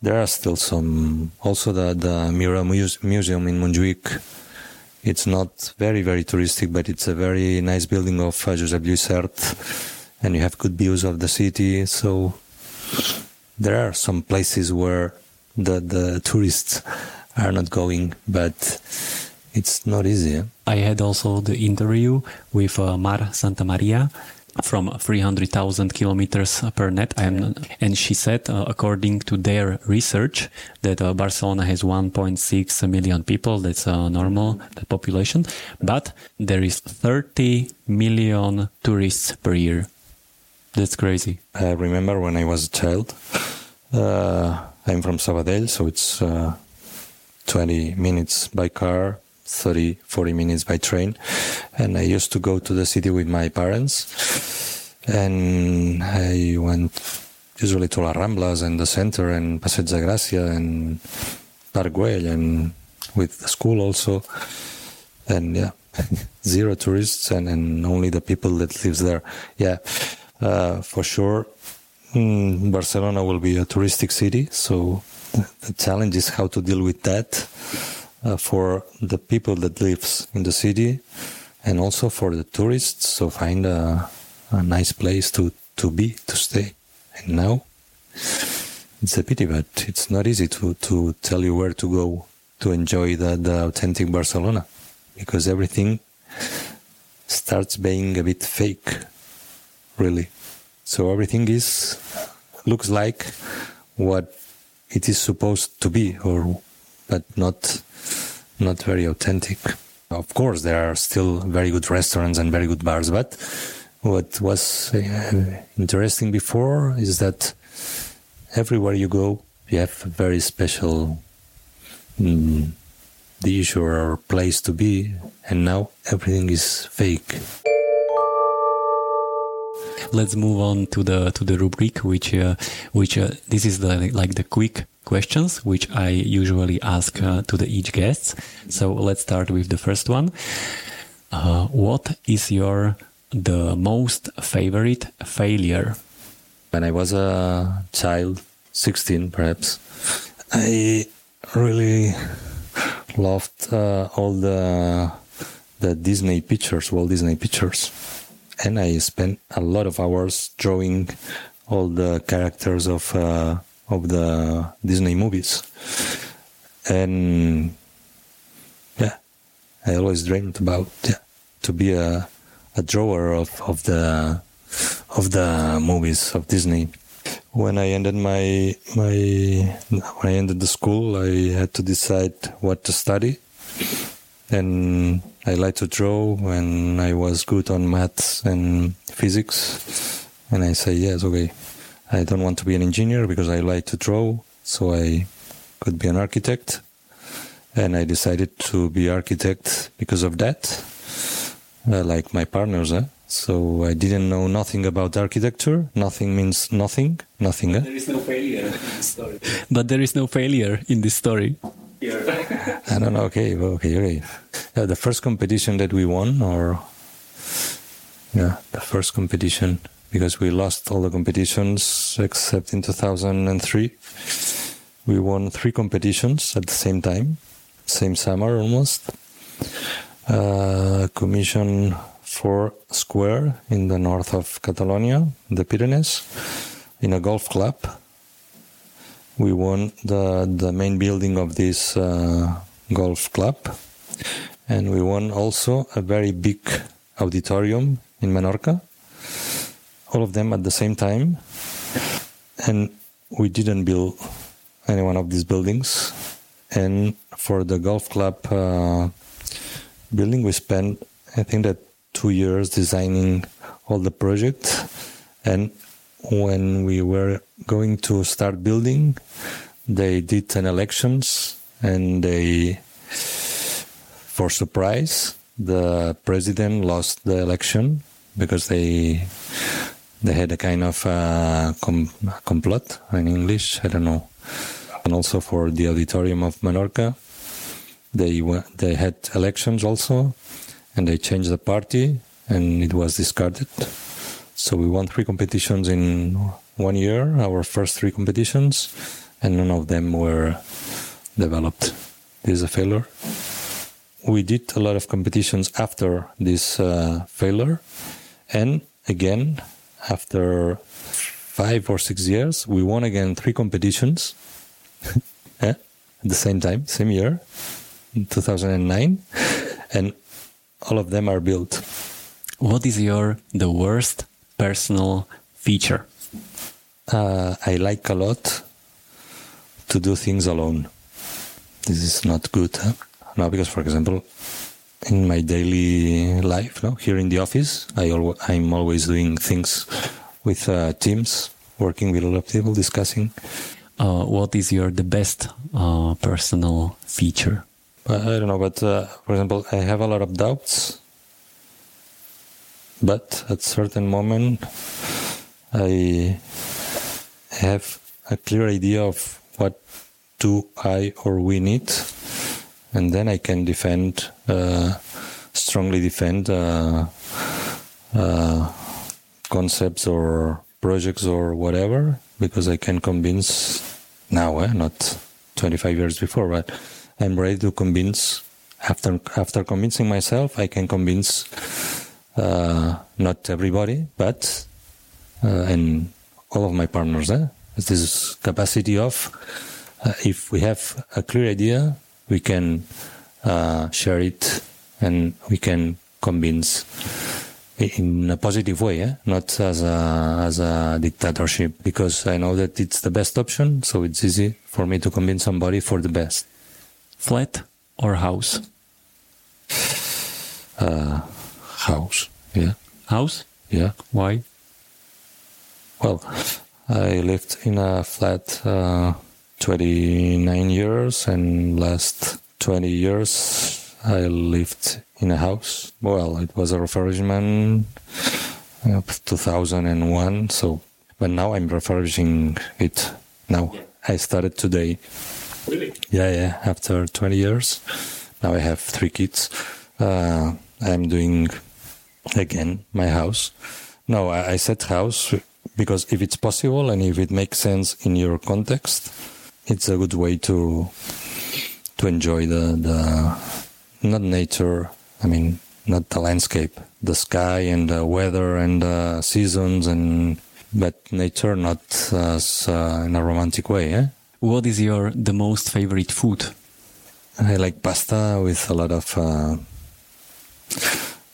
there are still some. Also, the the Miró Muse- Museum in Montjuic. It's not very very touristic, but it's a very nice building of uh, Josep Lluís and you have good views of the city. So there are some places where the the tourists are not going, but it's not easy. eh?
I had also the interview with uh, Mar Santamaria from 300,000 kilometers per net. I am, and she said, uh, according to their research, that uh, Barcelona has 1.6 million people. That's uh, normal the population, but there is 30 million tourists per year. That's crazy.
I remember when I was a child. Uh, I'm from Sabadell, so it's uh, 20 minutes by car, 30, 40 minutes by train. And I used to go to the city with my parents. And I went usually to La Ramblas and the center and Passeig de Gràcia and Parc Güell and with the school also. And yeah, zero tourists and, and only the people that lives there. Yeah, uh, for sure. Mm, Barcelona will be a touristic city, so the challenge is how to deal with that uh, for the people that lives in the city, and also for the tourists. So find a, a nice place to to be to stay. And now it's a pity, but it's not easy to to tell you where to go to enjoy the, the authentic Barcelona because everything starts being a bit fake, really. So everything is looks like what it is supposed to be, or but not not very authentic. Of course, there are still very good restaurants and very good bars, but what was uh, interesting before is that everywhere you go, you have a very special mm, dish or place to be, and now everything is fake.
let's move on to the to the rubric which uh, which uh, this is the like the quick questions which I usually ask uh, to the each guests. So let's start with the first one. Uh, what is your the most favorite failure?
When I was a child, 16 perhaps, I really loved uh, all the the Disney pictures, Walt Disney pictures, and I spent a lot of hours drawing all the characters of uh, of the Disney movies, and yeah, I always dreamed about yeah, to be a a drawer of, of the of the movies of Disney. When I ended my my when I ended the school, I had to decide what to study, and I like to draw, and I was good on maths and physics. And I say, yes, okay. I don't want to be an engineer because I like to draw, so I could be an architect. And I decided to be architect because of that, uh, like my partners. Eh? So I didn't know nothing about architecture. Nothing means nothing. Nothing. Eh?
There is no failure in this story. But there is no failure in this story.
I don't know. Okay, okay, okay. Yeah, the first competition that we won, or yeah, the first competition because we lost all the competitions except in 2003. We won three competitions at the same time, same summer almost. Uh, commission for Square in the north of Catalonia, the Pyrenees, in a golf club. We won the the main building of this uh, golf club, and we won also a very big auditorium in Menorca all of them at the same time. And we didn't build any one of these buildings. And for the golf club uh, building, we spent, I think, that two years designing all the project. And when we were going to start building, they did an elections and they, for surprise, the president lost the election because they they had a kind of uh, com- complot in English. I don't know. And also for the auditorium of Menorca, they they had elections also, and they changed the party, and it was discarded. So we won three competitions in one year, our first three competitions, and none of them were developed. This is a failure. We did a lot of competitions after this uh, failure, and again after five or six years, we won again three competitions at the same time, same year, in 2009, and all of them are built.
What is your the worst personal feature?
Uh, I like a lot to do things alone. This is not good. Huh? No, because for example, in my daily life, no, here in the office, I al- I'm always doing things with uh, teams, working with a lot of people, discussing.
Uh, what is your the best uh, personal feature?
I don't know, but uh, for example, I have a lot of doubts, but at certain moment, I have a clear idea of what do I or we need and then I can defend, uh, strongly defend uh, uh, concepts or projects or whatever, because I can convince now, eh, not 25 years before, but I'm ready to convince. After after convincing myself, I can convince uh, not everybody, but uh, and all of my partners. Eh? This capacity of uh, if we have a clear idea, we can uh, share it and we can convince in a positive way, eh? not as a, as a dictatorship, because I know that it's the best option, so it's easy for me to convince somebody for the best.
Flat or house?
Uh, house, yeah.
House?
Yeah.
Why?
Well, I lived in a flat uh, 29 years and last 20 years I lived in a house. Well, it was a refurbishment of 2001. So, but now I'm refurbishing it. Now yeah. I started today.
Really?
Yeah, yeah. After 20 years, now I have three kids. Uh, I'm doing again my house. No, I, I said house because if it's possible and if it makes sense in your context, it's a good way to to enjoy the the not nature. I mean, not the landscape, the sky and the weather and the seasons and but nature not as uh, in a romantic way. Eh?
What is your the most favorite food?
I like pasta with a lot of uh,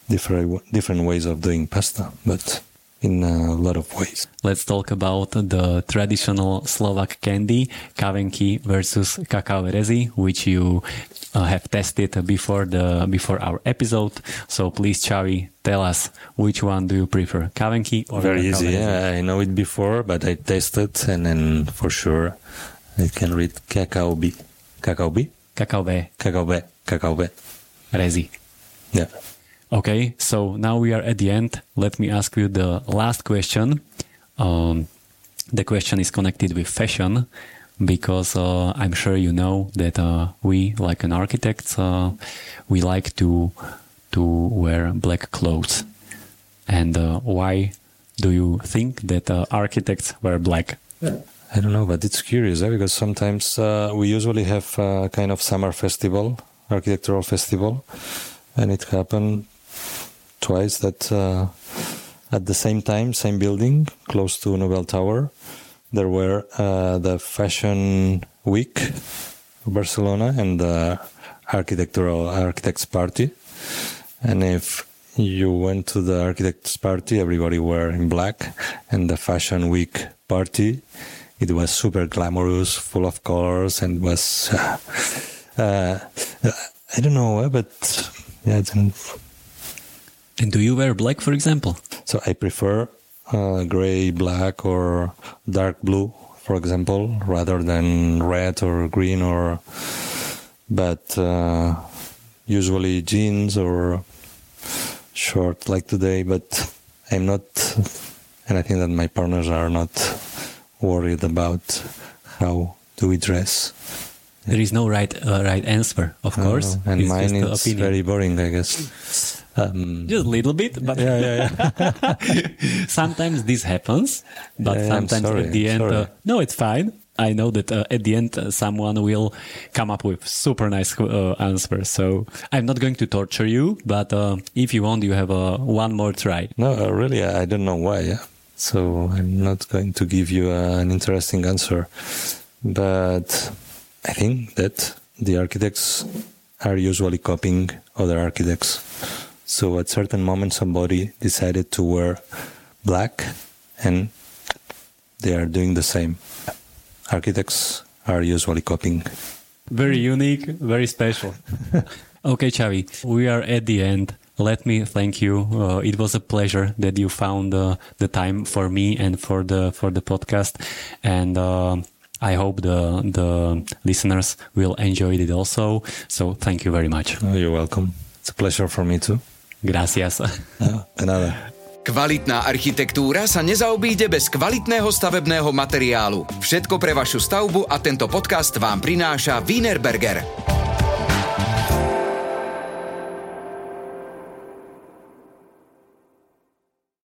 different different ways of doing pasta, but in a lot of ways.
Let's talk about the traditional Slovak candy, kavenky versus cacao rezi, which you uh, have tested before the before our episode. So please, Xavi, tell us which one do you prefer, kavenky or
Very easy. Yeah, I know it before, but I tested and then for sure I can read cacao B. Cacao B?
Cacao be,
Cacao B. Cacao B.
rezi.
Yeah.
Okay, so now we are at the end. Let me ask you the last question. Um, the question is connected with fashion because uh, I'm sure you know that uh, we, like an architect, uh, we like to to wear black clothes. And uh, why do you think that uh, architects wear black?
I don't know, but it's curious eh? because sometimes uh, we usually have a kind of summer festival, architectural festival, and it happened twice that uh, at the same time, same building, close to Nobel Tower, there were uh, the Fashion Week Barcelona and the architectural architects party, and if you went to the architects party, everybody were in black, and the Fashion Week party it was super glamorous, full of colors, and was uh, I don't know, but yeah.
And do you wear black, for example?
so I prefer uh, gray, black, or dark blue, for example, rather than red or green or. But uh, usually jeans or short like today. But I'm not, and I think that my partners are not worried about how do we dress.
There is no right uh, right answer, of course.
And
It's
mine is
opinion.
very boring, I guess. Um,
just a little bit, but
yeah, yeah, yeah.
sometimes this happens, but
Yeah,
sometimes
sorry,
at the end, uh, no, it's fine. I know that uh, at the end uh, someone will come up with super nice uh, answer. So I'm not going to torture you, but uh, if you want, you have uh, one more try.
no, uh, really, I don't know why. Yeah? So I'm not going to give you uh, an interesting answer. But I think that the architects are usually copying other architects. So at certain moment, somebody decided to wear black, and they are doing the same. Architects are usually copying.
Very unique, very special. okay, Xavi, we are at the end. Let me thank you. Uh, it was a pleasure that you found uh, the time for me and for the for the podcast, and uh, I hope the the listeners will enjoy it also. So thank you very much.
Oh, you're welcome. It's a pleasure for me too.
Gracias.
Another.
Kvalitná architektúra sa nezaobíde bez kvalitného stavebného materiálu. Všetko pre vašu stavbu a tento podcast vám prináša Wienerberger.